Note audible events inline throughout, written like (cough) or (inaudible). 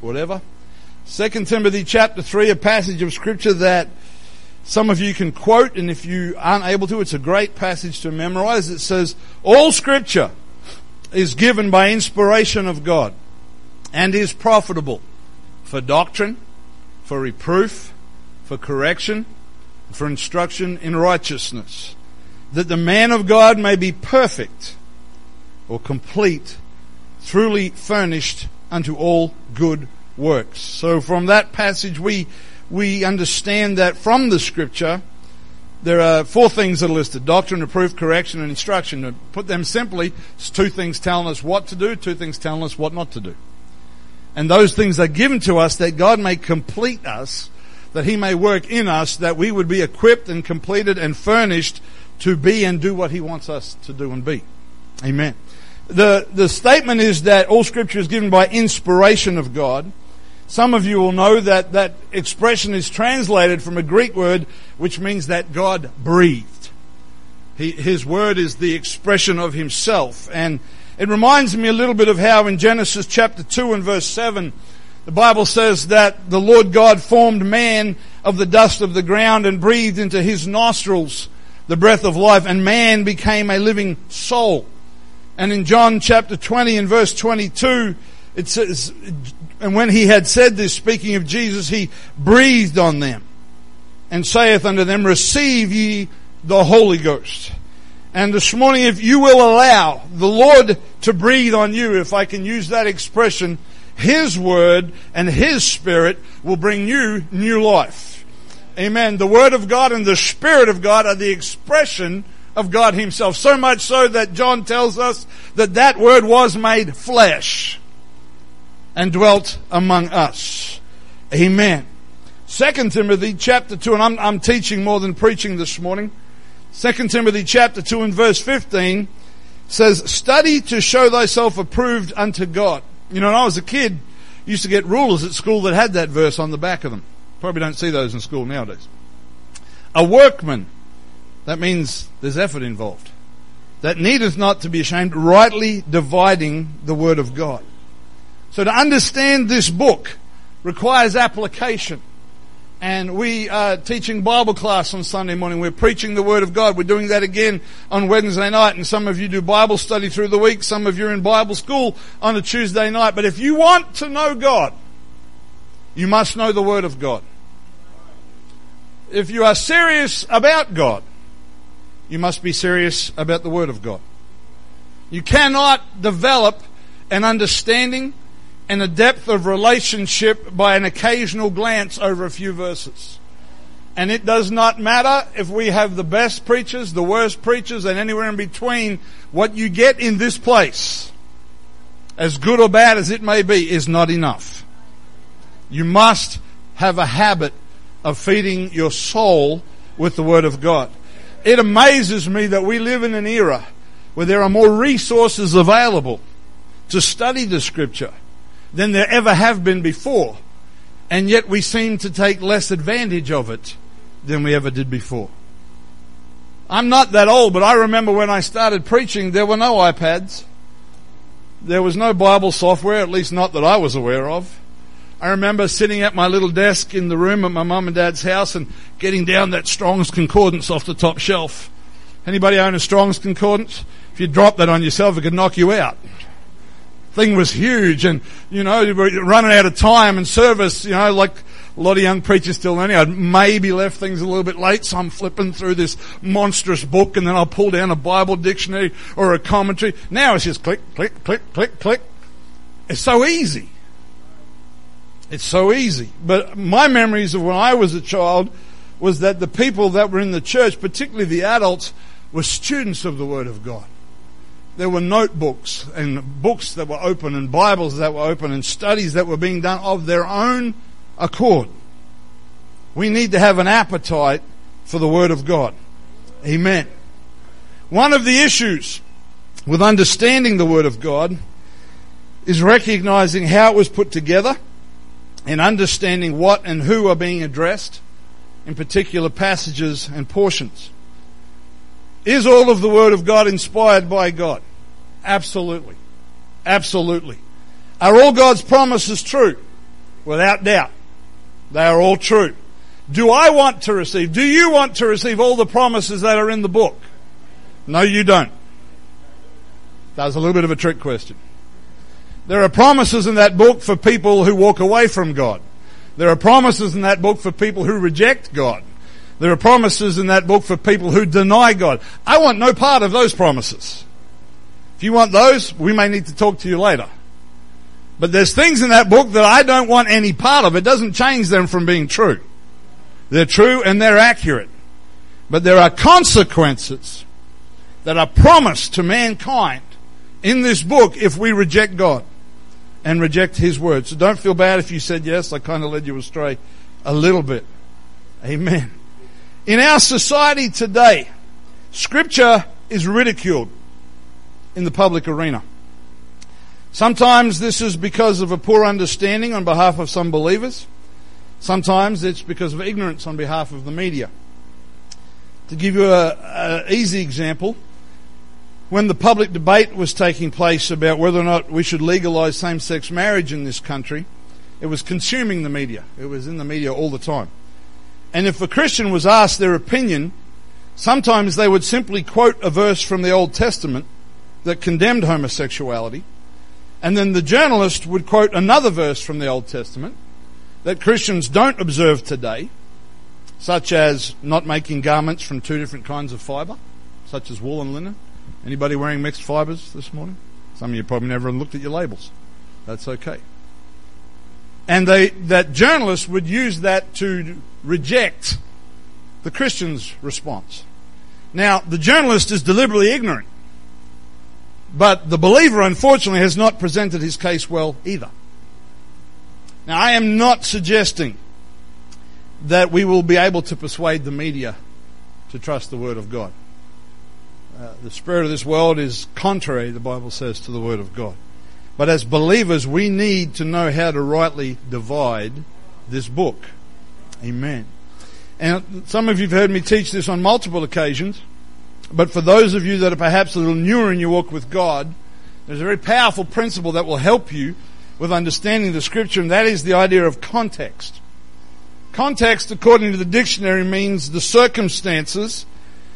whatever. Second Timothy chapter 3, a passage of scripture that some of you can quote, and if you aren't able to, it's a great passage to memorize. It says, All scripture is given by inspiration of God and is profitable for doctrine, for reproof, for correction, for instruction in righteousness, that the man of God may be perfect or complete, truly furnished unto all good works. So from that passage we we understand that from the scripture there are four things that are listed doctrine, reproof, correction, and instruction. To put them simply, it's two things telling us what to do, two things telling us what not to do. And those things are given to us that God may complete us, that He may work in us, that we would be equipped and completed and furnished to be and do what He wants us to do and be. Amen. The, the statement is that all scripture is given by inspiration of God. Some of you will know that that expression is translated from a Greek word which means that God breathed. He, his word is the expression of himself. And it reminds me a little bit of how in Genesis chapter 2 and verse 7, the Bible says that the Lord God formed man of the dust of the ground and breathed into his nostrils the breath of life, and man became a living soul. And in John chapter 20 and verse 22, it says, and when he had said this, speaking of Jesus, he breathed on them and saith unto them, receive ye the Holy Ghost. And this morning, if you will allow the Lord to breathe on you, if I can use that expression, His Word and His Spirit will bring you new life. Amen. The Word of God and the Spirit of God are the expression of God Himself. So much so that John tells us that that Word was made flesh and dwelt among us. Amen. Second Timothy chapter 2, and I'm, I'm teaching more than preaching this morning. Second Timothy chapter 2 and verse 15 says, Study to show thyself approved unto God. You know, when I was a kid, used to get rulers at school that had that verse on the back of them. Probably don't see those in school nowadays. A workman, that means there's effort involved. That needeth not to be ashamed, rightly dividing the word of God. So to understand this book requires application. And we are teaching Bible class on Sunday morning. We're preaching the Word of God. We're doing that again on Wednesday night. And some of you do Bible study through the week. Some of you are in Bible school on a Tuesday night. But if you want to know God, you must know the Word of God. If you are serious about God, you must be serious about the Word of God. You cannot develop an understanding and a depth of relationship by an occasional glance over a few verses. And it does not matter if we have the best preachers, the worst preachers, and anywhere in between. What you get in this place, as good or bad as it may be, is not enough. You must have a habit of feeding your soul with the Word of God. It amazes me that we live in an era where there are more resources available to study the Scripture than there ever have been before. And yet we seem to take less advantage of it than we ever did before. I'm not that old, but I remember when I started preaching, there were no iPads. There was no Bible software, at least not that I was aware of. I remember sitting at my little desk in the room at my mum and dad's house and getting down that Strong's Concordance off the top shelf. Anybody own a Strong's Concordance? If you drop that on yourself, it could knock you out thing was huge and, you know, you were running out of time and service, you know, like a lot of young preachers still learning. I'd maybe left things a little bit late, so I'm flipping through this monstrous book and then I'll pull down a Bible dictionary or a commentary. Now it's just click, click, click, click, click. It's so easy. It's so easy. But my memories of when I was a child was that the people that were in the church, particularly the adults, were students of the Word of God there were notebooks and books that were open and Bibles that were open and studies that were being done of their own accord. We need to have an appetite for the Word of God. Amen. One of the issues with understanding the Word of God is recognizing how it was put together and understanding what and who are being addressed in particular passages and portions. Is all of the Word of God inspired by God? Absolutely. Absolutely. Are all God's promises true? without doubt. They are all true. Do I want to receive? Do you want to receive all the promises that are in the book? No, you don't. That was a little bit of a trick question. There are promises in that book for people who walk away from God. There are promises in that book for people who reject God. There are promises in that book for people who deny God. I want no part of those promises. If you want those, we may need to talk to you later. But there's things in that book that I don't want any part of. It doesn't change them from being true. They're true and they're accurate. But there are consequences that are promised to mankind in this book if we reject God and reject His word. So don't feel bad if you said yes. I kind of led you astray a little bit. Amen. In our society today, scripture is ridiculed in the public arena. Sometimes this is because of a poor understanding on behalf of some believers. Sometimes it's because of ignorance on behalf of the media. To give you an easy example, when the public debate was taking place about whether or not we should legalize same sex marriage in this country, it was consuming the media. It was in the media all the time. And if a Christian was asked their opinion, sometimes they would simply quote a verse from the Old Testament that condemned homosexuality, and then the journalist would quote another verse from the Old Testament that Christians don't observe today, such as not making garments from two different kinds of fiber, such as wool and linen. Anybody wearing mixed fibers this morning? Some of you probably never looked at your labels. That's okay. And they, that journalist would use that to reject the Christian's response. Now, the journalist is deliberately ignorant. But the believer, unfortunately, has not presented his case well either. Now, I am not suggesting that we will be able to persuade the media to trust the Word of God. Uh, the spirit of this world is contrary, the Bible says, to the Word of God. But as believers, we need to know how to rightly divide this book. Amen. And some of you have heard me teach this on multiple occasions, but for those of you that are perhaps a little newer in your walk with God, there's a very powerful principle that will help you with understanding the scripture, and that is the idea of context. Context, according to the dictionary, means the circumstances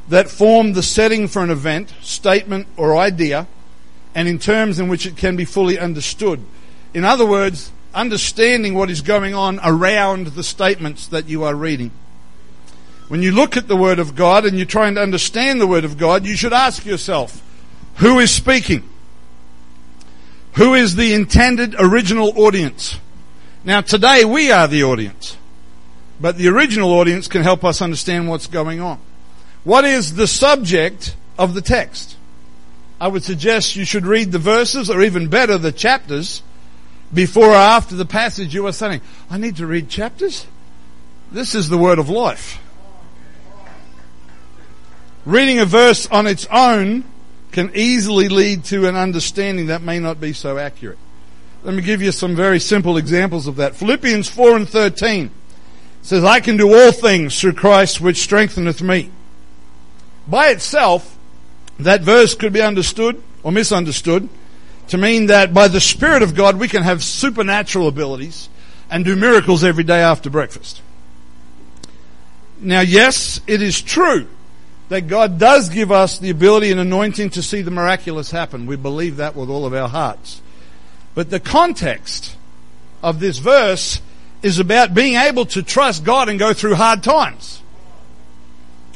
that form the setting for an event, statement, or idea, and in terms in which it can be fully understood. In other words, understanding what is going on around the statements that you are reading. When you look at the Word of God and you're trying to understand the Word of God, you should ask yourself, who is speaking? Who is the intended original audience? Now today we are the audience, but the original audience can help us understand what's going on. What is the subject of the text? I would suggest you should read the verses, or even better, the chapters, before or after the passage you are studying. I need to read chapters? This is the word of life. Reading a verse on its own can easily lead to an understanding that may not be so accurate. Let me give you some very simple examples of that. Philippians 4 and 13 says, I can do all things through Christ which strengtheneth me. By itself, that verse could be understood or misunderstood to mean that by the Spirit of God we can have supernatural abilities and do miracles every day after breakfast. Now, yes, it is true that God does give us the ability and anointing to see the miraculous happen. We believe that with all of our hearts. But the context of this verse is about being able to trust God and go through hard times.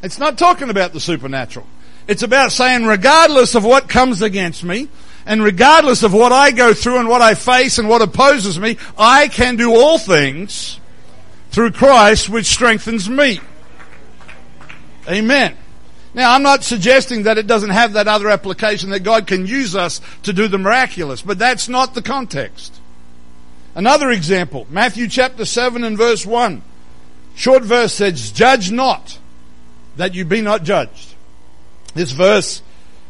It's not talking about the supernatural. It's about saying, regardless of what comes against me, and regardless of what I go through and what I face and what opposes me, I can do all things through Christ which strengthens me. Amen. Now, I'm not suggesting that it doesn't have that other application that God can use us to do the miraculous, but that's not the context. Another example, Matthew chapter 7 and verse 1. Short verse says, Judge not that you be not judged. This verse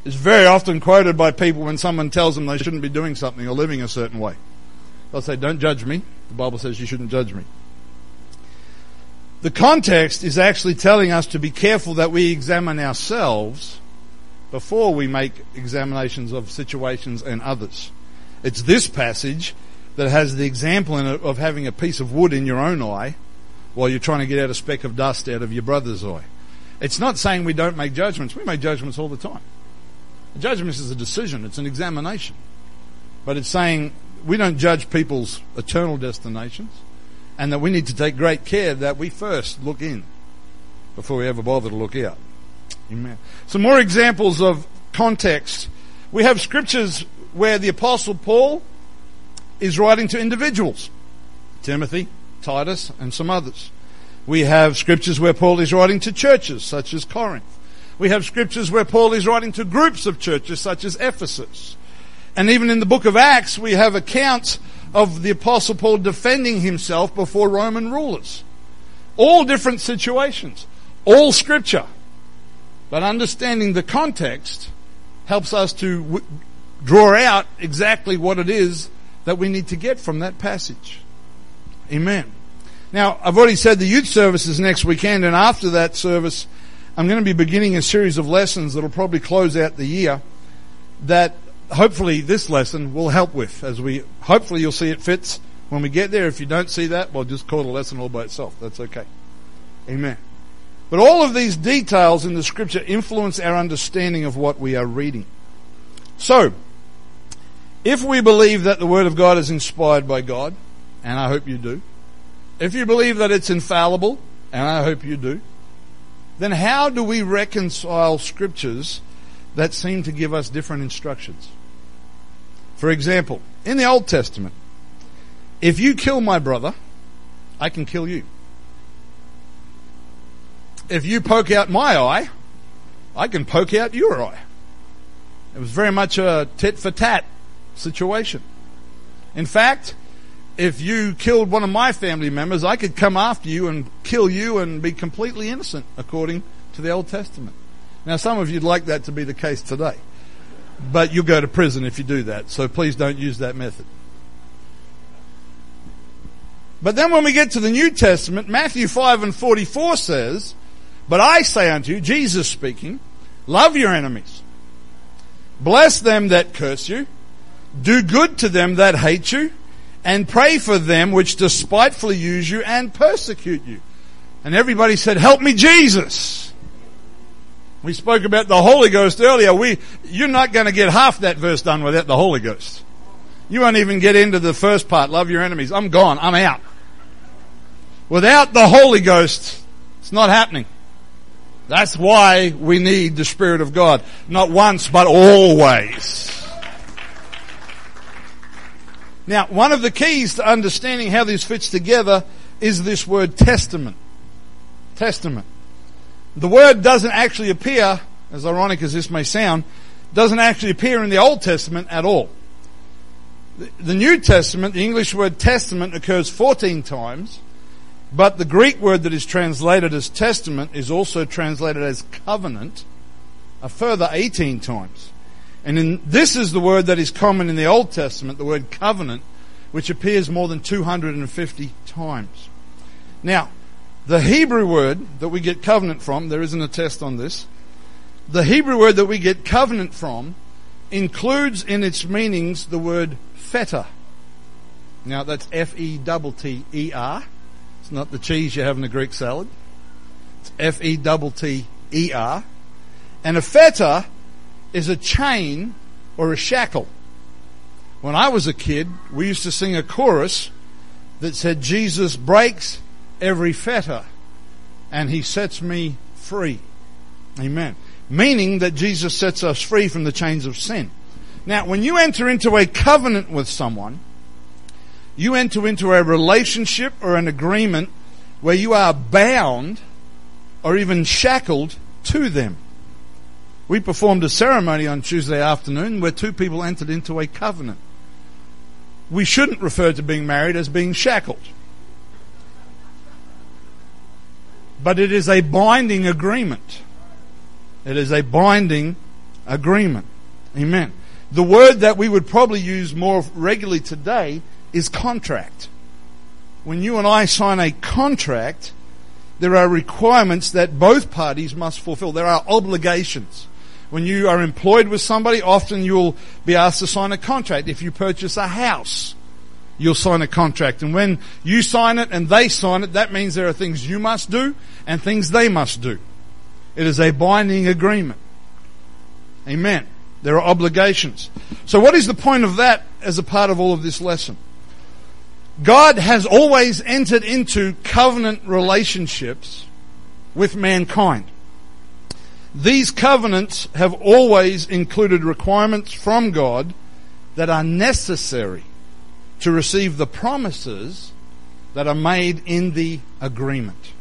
is very often quoted by people when someone tells them they shouldn't be doing something or living a certain way. They'll say, don't judge me. The Bible says you shouldn't judge me. The context is actually telling us to be careful that we examine ourselves before we make examinations of situations and others. It's this passage that has the example of having a piece of wood in your own eye while you're trying to get out a speck of dust out of your brother's eye. It's not saying we don't make judgments. We make judgments all the time. A judgment is a decision. It's an examination. But it's saying we don't judge people's eternal destinations and that we need to take great care that we first look in before we ever bother to look out. Amen. Some more examples of context. We have scriptures where the apostle Paul is writing to individuals. Timothy, Titus, and some others. We have scriptures where Paul is writing to churches, such as Corinth. We have scriptures where Paul is writing to groups of churches, such as Ephesus. And even in the book of Acts, we have accounts of the apostle Paul defending himself before Roman rulers. All different situations. All scripture. But understanding the context helps us to w- draw out exactly what it is that we need to get from that passage. Amen. Now, I've already said the youth service is next weekend, and after that service, I'm going to be beginning a series of lessons that'll probably close out the year that hopefully this lesson will help with as we, hopefully you'll see it fits when we get there. If you don't see that, well, just call the lesson all by itself. That's okay. Amen. But all of these details in the scripture influence our understanding of what we are reading. So, if we believe that the Word of God is inspired by God, and I hope you do, if you believe that it's infallible, and I hope you do, then how do we reconcile scriptures that seem to give us different instructions? For example, in the Old Testament, if you kill my brother, I can kill you. If you poke out my eye, I can poke out your eye. It was very much a tit for tat situation. In fact, if you killed one of my family members, I could come after you and kill you and be completely innocent according to the Old Testament. Now, some of you'd like that to be the case today, but you'll go to prison if you do that, so please don't use that method. But then when we get to the New Testament, Matthew 5 and 44 says, But I say unto you, Jesus speaking, love your enemies. Bless them that curse you. Do good to them that hate you. And pray for them which despitefully use you and persecute you. And everybody said, help me Jesus. We spoke about the Holy Ghost earlier. We, you're not going to get half that verse done without the Holy Ghost. You won't even get into the first part, love your enemies. I'm gone. I'm out. Without the Holy Ghost, it's not happening. That's why we need the Spirit of God. Not once, but always. Now, one of the keys to understanding how this fits together is this word testament. Testament. The word doesn't actually appear, as ironic as this may sound, doesn't actually appear in the Old Testament at all. The New Testament, the English word testament occurs 14 times, but the Greek word that is translated as testament is also translated as covenant a further 18 times. And in, this is the word that is common in the Old Testament, the word covenant, which appears more than 250 times. Now, the Hebrew word that we get covenant from, there isn't a test on this, the Hebrew word that we get covenant from includes in its meanings the word feta. Now that's F-E-T-T-E-R. It's not the cheese you have in a Greek salad. It's F-E-T-T-E-R. And a fetter is a chain or a shackle. When I was a kid, we used to sing a chorus that said, Jesus breaks every fetter and he sets me free. Amen. Meaning that Jesus sets us free from the chains of sin. Now, when you enter into a covenant with someone, you enter into a relationship or an agreement where you are bound or even shackled to them. We performed a ceremony on Tuesday afternoon where two people entered into a covenant. We shouldn't refer to being married as being shackled. But it is a binding agreement. It is a binding agreement. Amen. The word that we would probably use more regularly today is contract. When you and I sign a contract, there are requirements that both parties must fulfill. There are obligations. When you are employed with somebody, often you'll be asked to sign a contract. If you purchase a house, you'll sign a contract. And when you sign it and they sign it, that means there are things you must do and things they must do. It is a binding agreement. Amen. There are obligations. So what is the point of that as a part of all of this lesson? God has always entered into covenant relationships with mankind. These covenants have always included requirements from God that are necessary to receive the promises that are made in the agreement.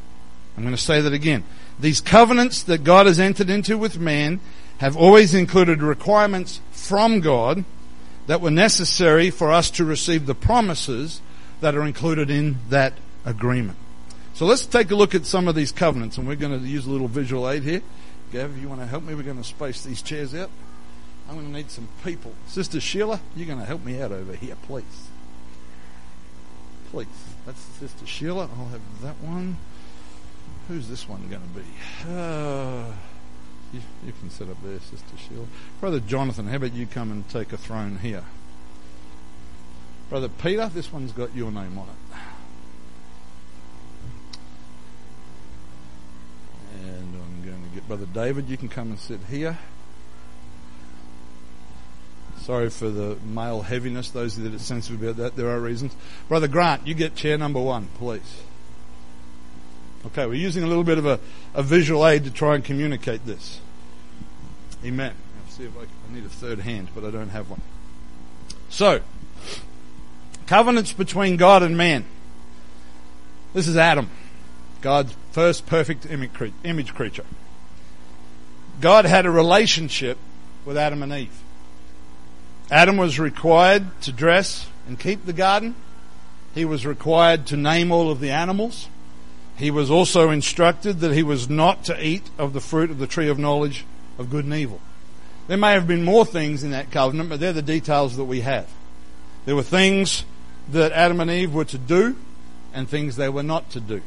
I'm going to say that again. These covenants that God has entered into with man have always included requirements from God that were necessary for us to receive the promises that are included in that agreement. So let's take a look at some of these covenants, and we're going to use a little visual aid here. Gav, you want to help me? We're going to space these chairs out. I'm going to need some people. Sister Sheila, you're going to help me out over here, please. Please. That's Sister Sheila. I'll have that one. Who's this one going to be? Uh, you, you can sit up there, Sister Sheila. Brother Jonathan, how about you come and take a throne here? Brother Peter, this one's got your name on it. And I'm going to get Brother David, you can come and sit here. Sorry for the male heaviness, those that are sensitive about that, there are reasons. Brother Grant, you get chair number one, please. Okay, we're using a little bit of a, a visual aid to try and communicate this. Amen. I'll see if I, I need a third hand, but I don't have one. So, covenants between God and man. This is Adam, God's first perfect image creature. God had a relationship with Adam and Eve. Adam was required to dress and keep the garden. He was required to name all of the animals. He was also instructed that he was not to eat of the fruit of the tree of knowledge of good and evil. There may have been more things in that covenant, but they're the details that we have. There were things that Adam and Eve were to do and things they were not to do.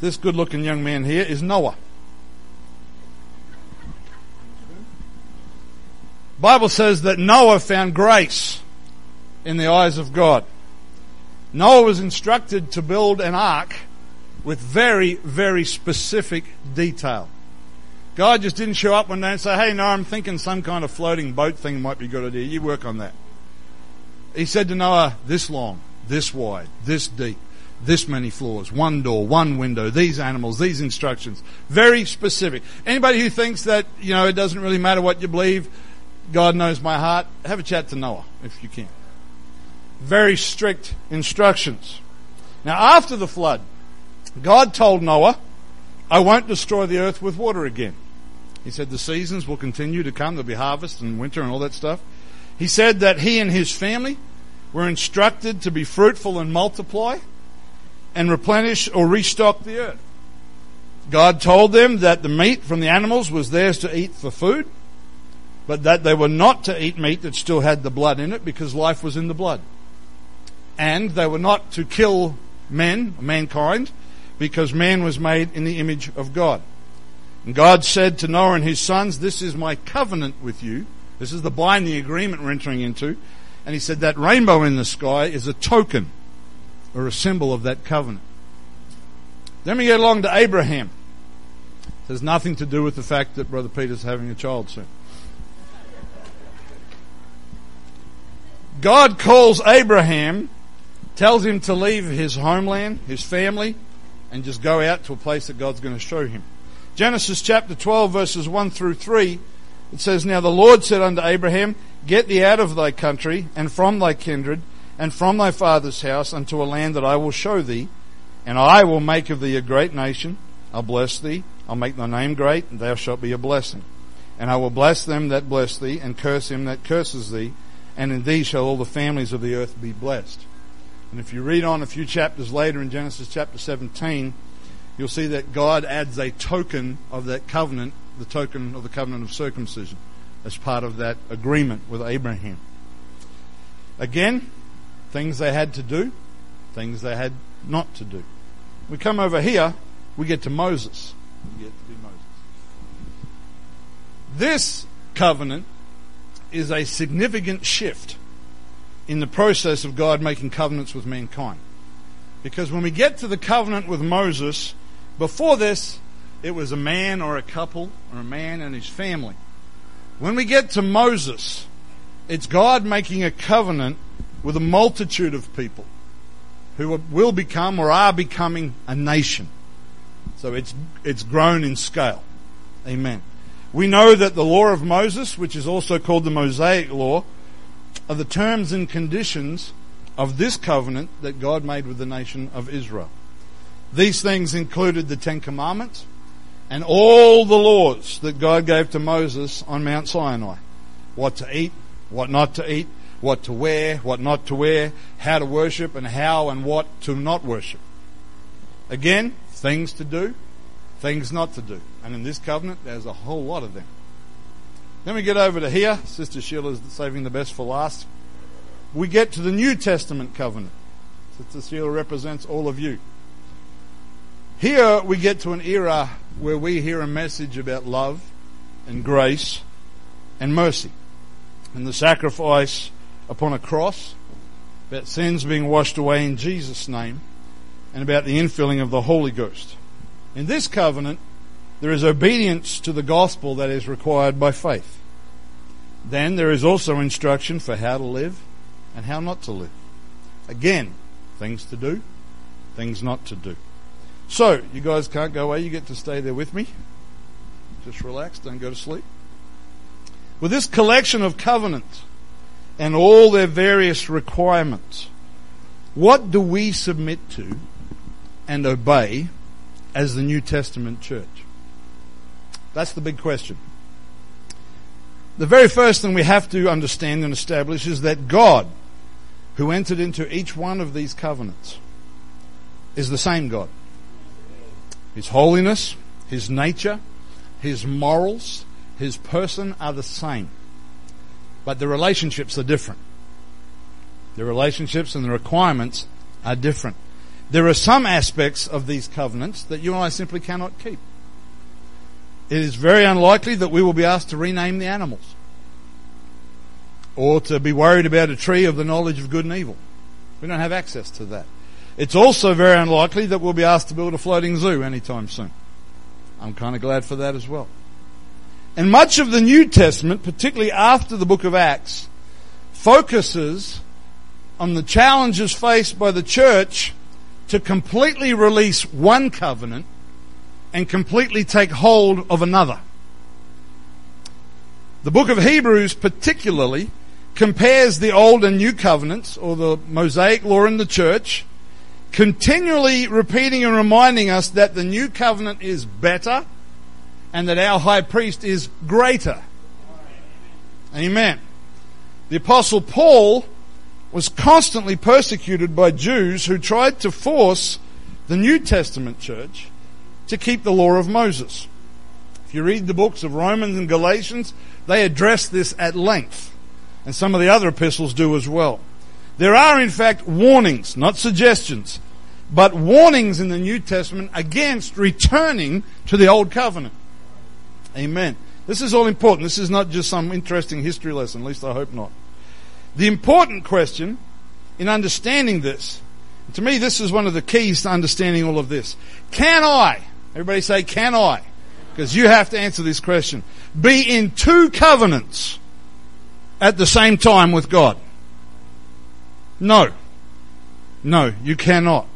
This good looking young man here is Noah. Bible says that Noah found grace in the eyes of God. Noah was instructed to build an ark with very, very specific detail. God just didn't show up one day and say, Hey, Noah, I'm thinking some kind of floating boat thing might be a good idea. You work on that. He said to Noah, This long, this wide, this deep, this many floors, one door, one window, these animals, these instructions. Very specific. Anybody who thinks that, you know, it doesn't really matter what you believe, God knows my heart. Have a chat to Noah if you can. Very strict instructions. Now, after the flood, God told Noah, I won't destroy the earth with water again. He said the seasons will continue to come. There'll be harvest and winter and all that stuff. He said that he and his family were instructed to be fruitful and multiply and replenish or restock the earth. God told them that the meat from the animals was theirs to eat for food but that they were not to eat meat that still had the blood in it because life was in the blood. And they were not to kill men, mankind, because man was made in the image of God. And God said to Noah and his sons, This is my covenant with you. This is the binding agreement we're entering into. And he said that rainbow in the sky is a token or a symbol of that covenant. Then we get along to Abraham. It has nothing to do with the fact that Brother Peter's having a child soon. God calls Abraham, tells him to leave his homeland, his family, and just go out to a place that God's going to show him. Genesis chapter 12 verses 1 through 3, it says, Now the Lord said unto Abraham, Get thee out of thy country, and from thy kindred, and from thy father's house, unto a land that I will show thee, and I will make of thee a great nation. I'll bless thee. I'll make thy name great, and thou shalt be a blessing. And I will bless them that bless thee, and curse him that curses thee and in these shall all the families of the earth be blessed. And if you read on a few chapters later in Genesis chapter 17, you'll see that God adds a token of that covenant, the token of the covenant of circumcision, as part of that agreement with Abraham. Again, things they had to do, things they had not to do. We come over here, we get to Moses. We get to be Moses. This covenant is a significant shift in the process of God making covenants with mankind. Because when we get to the covenant with Moses, before this, it was a man or a couple or a man and his family. When we get to Moses, it's God making a covenant with a multitude of people who will become or are becoming a nation. So it's, it's grown in scale. Amen. We know that the law of Moses, which is also called the Mosaic law, are the terms and conditions of this covenant that God made with the nation of Israel. These things included the Ten Commandments and all the laws that God gave to Moses on Mount Sinai. What to eat, what not to eat, what to wear, what not to wear, how to worship, and how and what to not worship. Again, things to do, things not to do. And in this covenant, there's a whole lot of them. Then we get over to here. Sister Sheila's saving the best for last. We get to the New Testament covenant. Sister Sheila represents all of you. Here we get to an era where we hear a message about love and grace and mercy and the sacrifice upon a cross, about sins being washed away in Jesus' name, and about the infilling of the Holy Ghost. In this covenant, there is obedience to the gospel that is required by faith. Then there is also instruction for how to live and how not to live. Again, things to do, things not to do. So, you guys can't go away, you get to stay there with me. Just relax, don't go to sleep. With this collection of covenants and all their various requirements, what do we submit to and obey as the New Testament church? That's the big question. The very first thing we have to understand and establish is that God, who entered into each one of these covenants, is the same God. His holiness, His nature, His morals, His person are the same. But the relationships are different. The relationships and the requirements are different. There are some aspects of these covenants that you and I simply cannot keep. It is very unlikely that we will be asked to rename the animals or to be worried about a tree of the knowledge of good and evil. We don't have access to that. It's also very unlikely that we'll be asked to build a floating zoo anytime soon. I'm kind of glad for that as well. And much of the New Testament, particularly after the book of Acts, focuses on the challenges faced by the church to completely release one covenant and completely take hold of another. The book of Hebrews particularly compares the old and new covenants or the Mosaic law in the church, continually repeating and reminding us that the new covenant is better and that our high priest is greater. Amen. The apostle Paul was constantly persecuted by Jews who tried to force the New Testament church to keep the law of Moses. If you read the books of Romans and Galatians, they address this at length. And some of the other epistles do as well. There are in fact warnings, not suggestions, but warnings in the New Testament against returning to the Old Covenant. Amen. This is all important. This is not just some interesting history lesson, at least I hope not. The important question in understanding this, to me this is one of the keys to understanding all of this. Can I, everybody say can I, because you have to answer this question, be in two covenants at the same time with God? No. No, you cannot.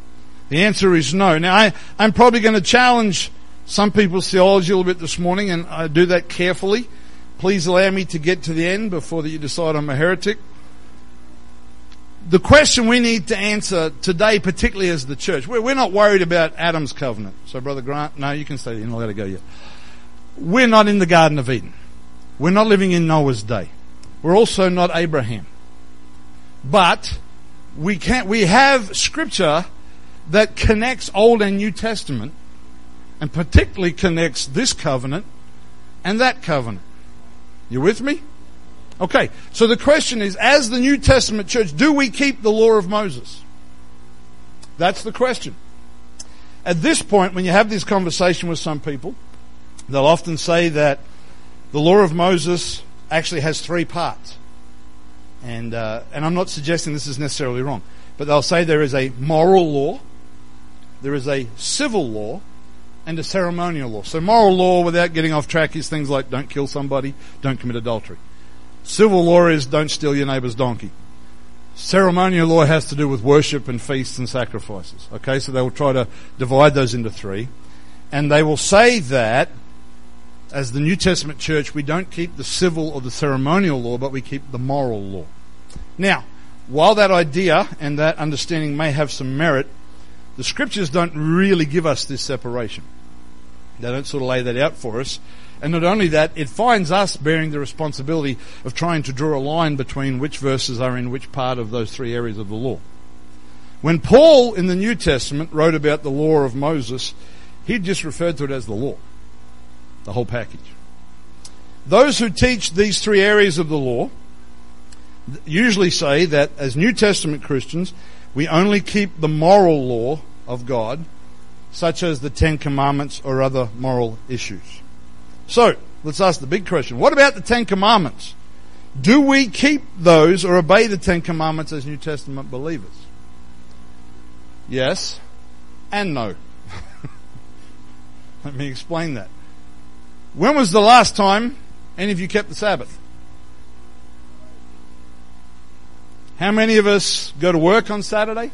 The answer is no. Now I, I'm probably going to challenge some people's theology a little bit this morning, and I do that carefully. Please allow me to get to the end before that you decide I'm a heretic. The question we need to answer today, particularly as the church, we're, we're not worried about Adam's covenant. So, Brother Grant, no, you can stay. You're not allowed to go yet. We're not in the Garden of Eden. We're not living in Noah's day. We're also not Abraham. But we can we have scripture that connects Old and New Testament and particularly connects this covenant and that covenant. You with me? Okay, so the question is, as the New Testament church, do we keep the law of Moses? That's the question. At this point, when you have this conversation with some people, they'll often say that the law of Moses actually has three parts. And, uh, and I'm not suggesting this is necessarily wrong, but they'll say there is a moral law, there is a civil law, and a ceremonial law. So moral law, without getting off track, is things like don't kill somebody, don't commit adultery. Civil law is don't steal your neighbor's donkey. Ceremonial law has to do with worship and feasts and sacrifices. Okay, so they will try to divide those into three. And they will say that, as the New Testament church, we don't keep the civil or the ceremonial law, but we keep the moral law. Now, while that idea and that understanding may have some merit, the scriptures don't really give us this separation. They don't sort of lay that out for us. And not only that, it finds us bearing the responsibility of trying to draw a line between which verses are in which part of those three areas of the law. When Paul in the New Testament wrote about the law of Moses, he just referred to it as the law, the whole package. Those who teach these three areas of the law usually say that as New Testament Christians, we only keep the moral law of God, such as the Ten Commandments or other moral issues. So, let's ask the big question. What about the Ten Commandments? Do we keep those or obey the Ten Commandments as New Testament believers? Yes and no. (laughs) Let me explain that. When was the last time any of you kept the Sabbath? How many of us go to work on Saturday?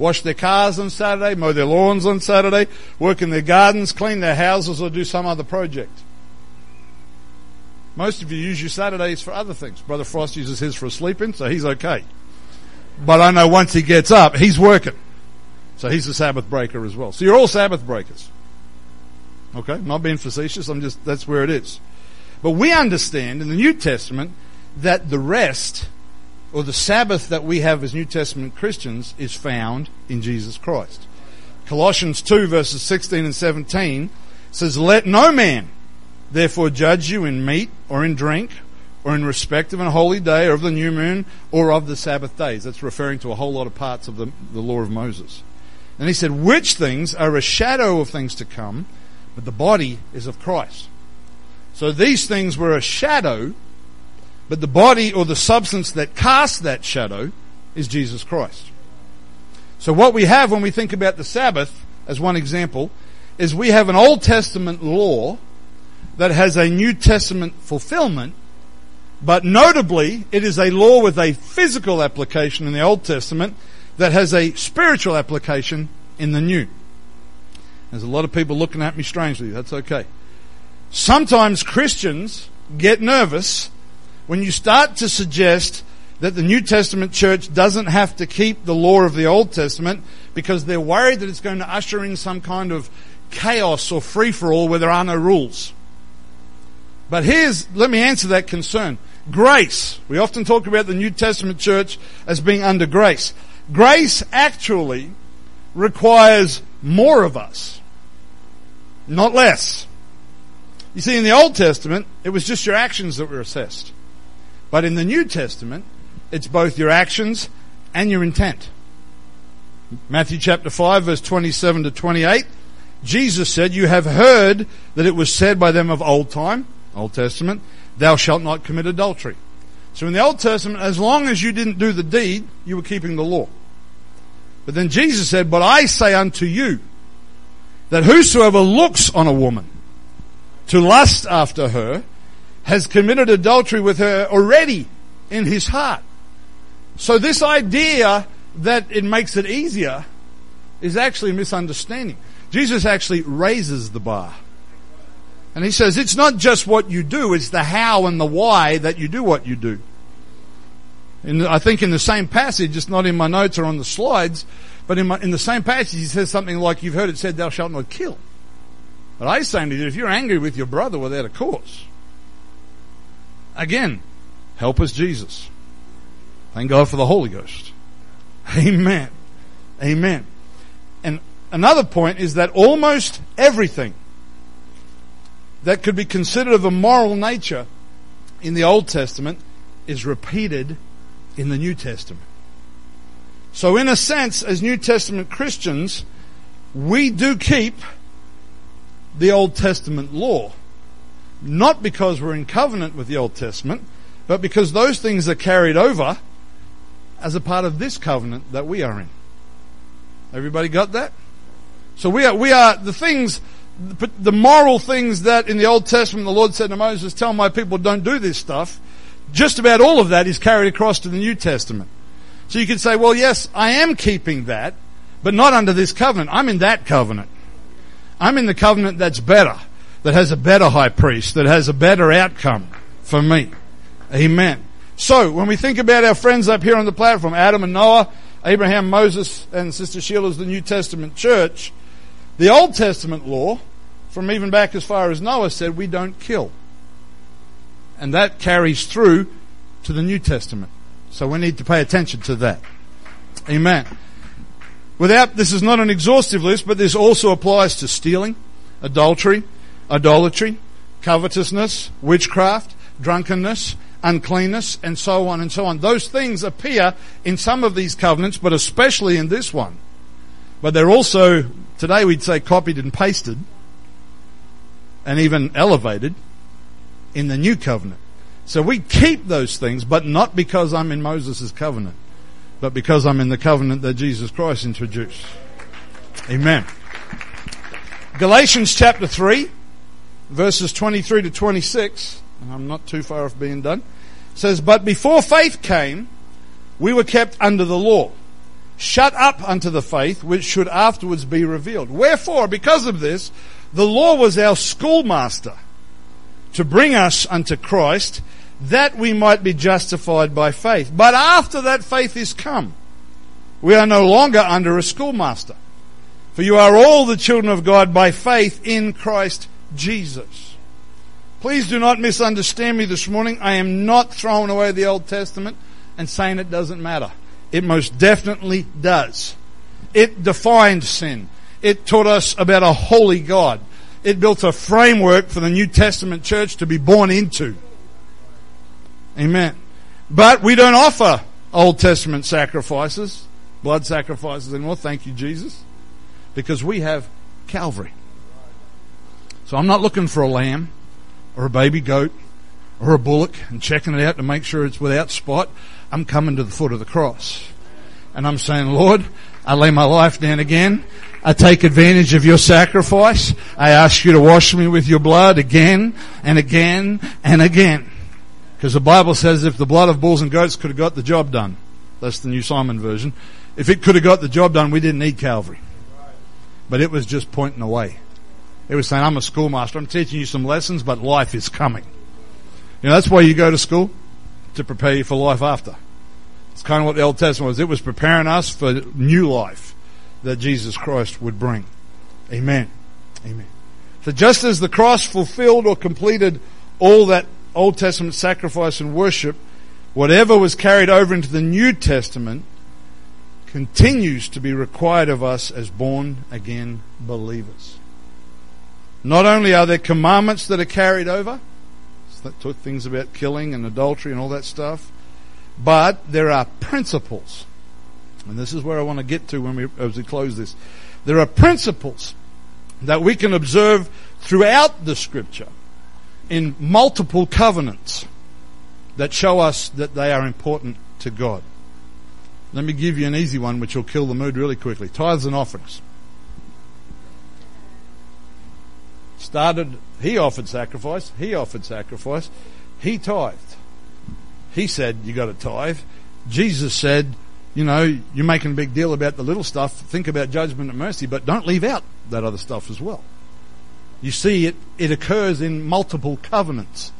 Wash their cars on Saturday, mow their lawns on Saturday, work in their gardens, clean their houses, or do some other project? Most of you use your Saturdays for other things. Brother Frost uses his for sleeping, so he's okay. But I know once he gets up, he's working. So he's a Sabbath breaker as well. So you're all Sabbath breakers. Okay? Not being facetious, I'm just, that's where it is. But we understand in the New Testament that the rest, or the Sabbath that we have as New Testament Christians, is found in Jesus Christ. Colossians 2 verses 16 and 17 says, Let no man therefore judge you in meat or in drink or in respect of a holy day or of the new moon or of the Sabbath days. That's referring to a whole lot of parts of the, the law of Moses. And he said, which things are a shadow of things to come, but the body is of Christ. So these things were a shadow, but the body or the substance that casts that shadow is Jesus Christ. So what we have when we think about the Sabbath, as one example, is we have an Old Testament law that has a New Testament fulfillment, but notably, it is a law with a physical application in the Old Testament that has a spiritual application in the New. There's a lot of people looking at me strangely. That's okay. Sometimes Christians get nervous when you start to suggest that the New Testament church doesn't have to keep the law of the Old Testament because they're worried that it's going to usher in some kind of chaos or free for all where there are no rules. But here's, let me answer that concern. Grace. We often talk about the New Testament church as being under grace. Grace actually requires more of us, not less. You see, in the Old Testament, it was just your actions that were assessed. But in the New Testament, it's both your actions and your intent. Matthew chapter 5 verse 27 to 28, Jesus said, You have heard that it was said by them of old time, Old Testament, thou shalt not commit adultery. So in the Old Testament, as long as you didn't do the deed, you were keeping the law. But then Jesus said, But I say unto you, that whosoever looks on a woman to lust after her has committed adultery with her already in his heart. So this idea that it makes it easier is actually a misunderstanding. Jesus actually raises the bar. And he says it's not just what you do, it's the how and the why that you do what you do. And I think in the same passage, it's not in my notes or on the slides, but in, my, in the same passage he says something like, you've heard it said, thou shalt not kill. But I say to you, if you're angry with your brother without a cause, again, help us Jesus. Thank God for the Holy Ghost. Amen. Amen. And another point is that almost everything that could be considered of a moral nature in the Old Testament is repeated in the New Testament. So in a sense, as New Testament Christians, we do keep the Old Testament law. Not because we're in covenant with the Old Testament, but because those things are carried over as a part of this covenant that we are in. Everybody got that? So we are, we are the things, the moral things that in the Old Testament the Lord said to Moses, tell my people don't do this stuff. Just about all of that is carried across to the New Testament. So you could say, well, yes, I am keeping that, but not under this covenant. I'm in that covenant. I'm in the covenant that's better, that has a better high priest, that has a better outcome for me. Amen. So, when we think about our friends up here on the platform, Adam and Noah, Abraham, Moses, and Sister Sheila's the New Testament church, the Old Testament law, from even back as far as Noah said, we don't kill. And that carries through to the New Testament. So we need to pay attention to that. Amen. Without, this is not an exhaustive list, but this also applies to stealing, adultery, idolatry, covetousness, witchcraft, drunkenness, uncleanness, and so on and so on. Those things appear in some of these covenants, but especially in this one. But they're also, today we'd say copied and pasted, and even elevated in the new covenant. So we keep those things, but not because I'm in Moses' covenant, but because I'm in the covenant that Jesus Christ introduced. Amen. Galatians chapter 3, verses 23 to 26, and I'm not too far off being done, says, But before faith came, we were kept under the law, shut up unto the faith which should afterwards be revealed. Wherefore, because of this, the law was our schoolmaster to bring us unto Christ, that we might be justified by faith. But after that faith is come, we are no longer under a schoolmaster. For you are all the children of God by faith in Christ Jesus. Please do not misunderstand me this morning. I am not throwing away the Old Testament and saying it doesn't matter. It most definitely does. It defined sin. It taught us about a holy God. It built a framework for the New Testament church to be born into. Amen. But we don't offer Old Testament sacrifices, blood sacrifices anymore. Thank you, Jesus. Because we have Calvary. So I'm not looking for a lamb or a baby goat or a bullock and checking it out to make sure it's without spot. I'm coming to the foot of the cross. And I'm saying, Lord, I lay my life down again. I take advantage of your sacrifice. I ask you to wash me with your blood again and again and again. Because the Bible says if the blood of bulls and goats could have got the job done, that's the New Simon version. If it could have got the job done, we didn't need Calvary. But it was just pointing away. It was saying, I'm a schoolmaster. I'm teaching you some lessons, but life is coming. You know, that's why you go to school, to prepare you for life after. It's kind of what the Old Testament was. It was preparing us for new life that Jesus Christ would bring. Amen. Amen. So just as the cross fulfilled or completed all that Old Testament sacrifice and worship, whatever was carried over into the New Testament continues to be required of us as born again believers. Not only are there commandments that are carried over, things about killing and adultery and all that stuff, but there are principles and this is where I want to get to when we, as we close this. There are principles that we can observe throughout the scripture in multiple covenants that show us that they are important to God. Let me give you an easy one which will kill the mood really quickly. Tithes and offerings. Started, he offered sacrifice, he offered sacrifice, he tithed. He said, you got to tithe. Jesus said, you know, you're making a big deal about the little stuff. Think about judgment and mercy, but don't leave out that other stuff as well. You see, it, it occurs in multiple covenants,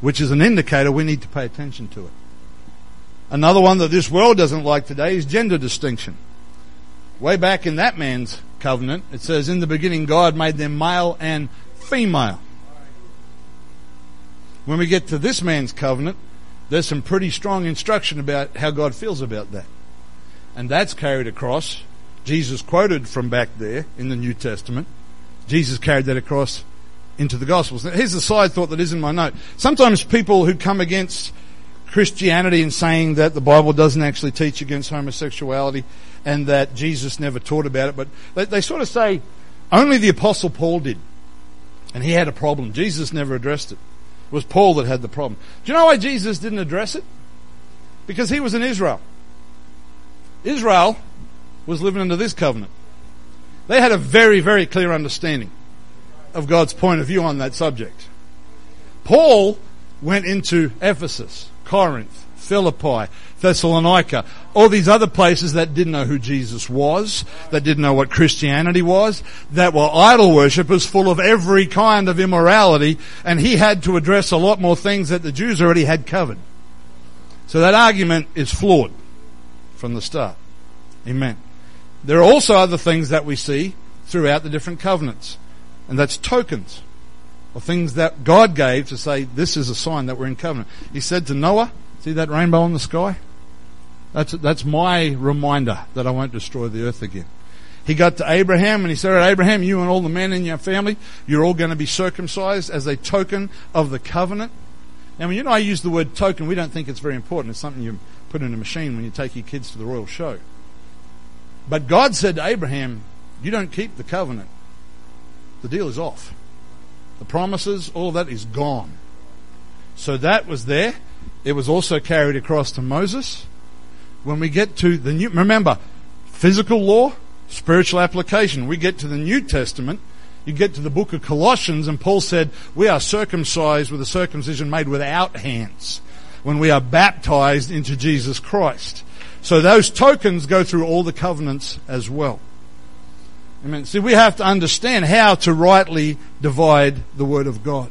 which is an indicator we need to pay attention to it. Another one that this world doesn't like today is gender distinction. Way back in that man's covenant, it says, In the beginning, God made them male and female. When we get to this man's covenant, there's some pretty strong instruction about how God feels about that and that's carried across. Jesus quoted from back there in the New Testament. Jesus carried that across into the Gospels. Now, here's the side thought that is in my note. Sometimes people who come against Christianity and saying that the Bible doesn't actually teach against homosexuality and that Jesus never taught about it, but they, they sort of say only the Apostle Paul did. And he had a problem. Jesus never addressed it. It was Paul that had the problem. Do you know why Jesus didn't address it? Because he was in Israel. Israel was living under this covenant. They had a very, very clear understanding of God's point of view on that subject. Paul went into Ephesus, Corinth, Philippi, Thessalonica, all these other places that didn't know who Jesus was, that didn't know what Christianity was, that were idol worshippers full of every kind of immorality, and he had to address a lot more things that the Jews already had covered. So that argument is flawed from the start. Amen. There are also other things that we see throughout the different covenants, and that's tokens or things that God gave to say this is a sign that we're in covenant. He said to Noah, See that rainbow in the sky? That's, that's my reminder that I won't destroy the earth again. He got to Abraham and he said, Abraham, you and all the men in your family, you're all going to be circumcised as a token of the covenant. Now, when you know I use the word token, we don't think it's very important. It's something you put in a machine when you take your kids to the royal show. But God said to Abraham, you don't keep the covenant. The deal is off. The promises, all that is gone. So that was there. It was also carried across to Moses. When we get to the new, remember, physical law, spiritual application. We get to the New Testament, you get to the book of Colossians, and Paul said, We are circumcised with a circumcision made without hands when we are baptized into Jesus Christ. So those tokens go through all the covenants as well. Amen. See, we have to understand how to rightly divide the Word of God.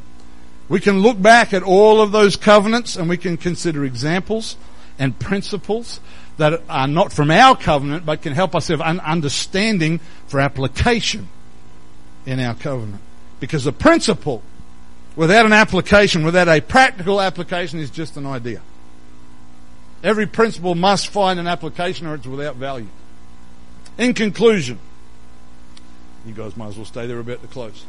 We can look back at all of those covenants and we can consider examples and principles that are not from our covenant but can help us have an understanding for application in our covenant. Because a principle without an application, without a practical application is just an idea. Every principle must find an application or it's without value. In conclusion, you guys might as well stay there about to close.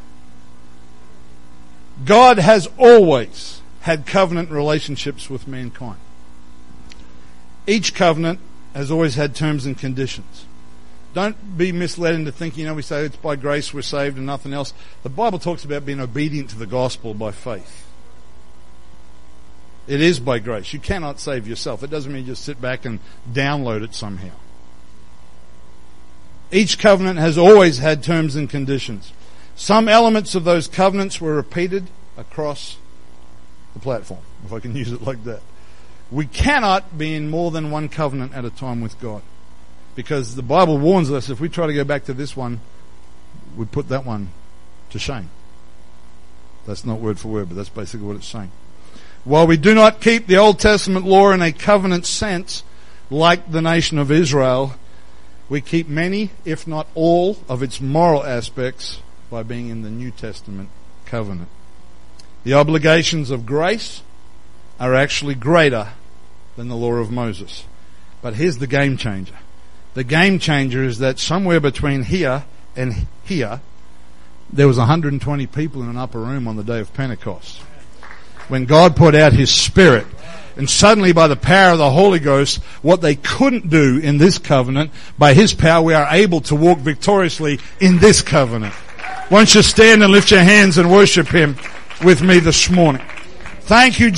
God has always had covenant relationships with mankind. Each covenant has always had terms and conditions. Don't be misled into thinking, you know, we say it's by grace we're saved and nothing else. The Bible talks about being obedient to the gospel by faith. It is by grace. You cannot save yourself. It doesn't mean you just sit back and download it somehow. Each covenant has always had terms and conditions. Some elements of those covenants were repeated across the platform, if I can (laughs) use it like that. We cannot be in more than one covenant at a time with God. Because the Bible warns us if we try to go back to this one, we put that one to shame. That's not word for word, but that's basically what it's saying. While we do not keep the Old Testament law in a covenant sense, like the nation of Israel, we keep many, if not all, of its moral aspects by being in the New Testament covenant. The obligations of grace are actually greater than the law of Moses. But here's the game changer. The game changer is that somewhere between here and here, there was 120 people in an upper room on the day of Pentecost. When God put out His Spirit. And suddenly by the power of the Holy Ghost, what they couldn't do in this covenant, by His power we are able to walk victoriously in this covenant. Won't you stand and lift your hands and worship Him with me this morning? Thank you.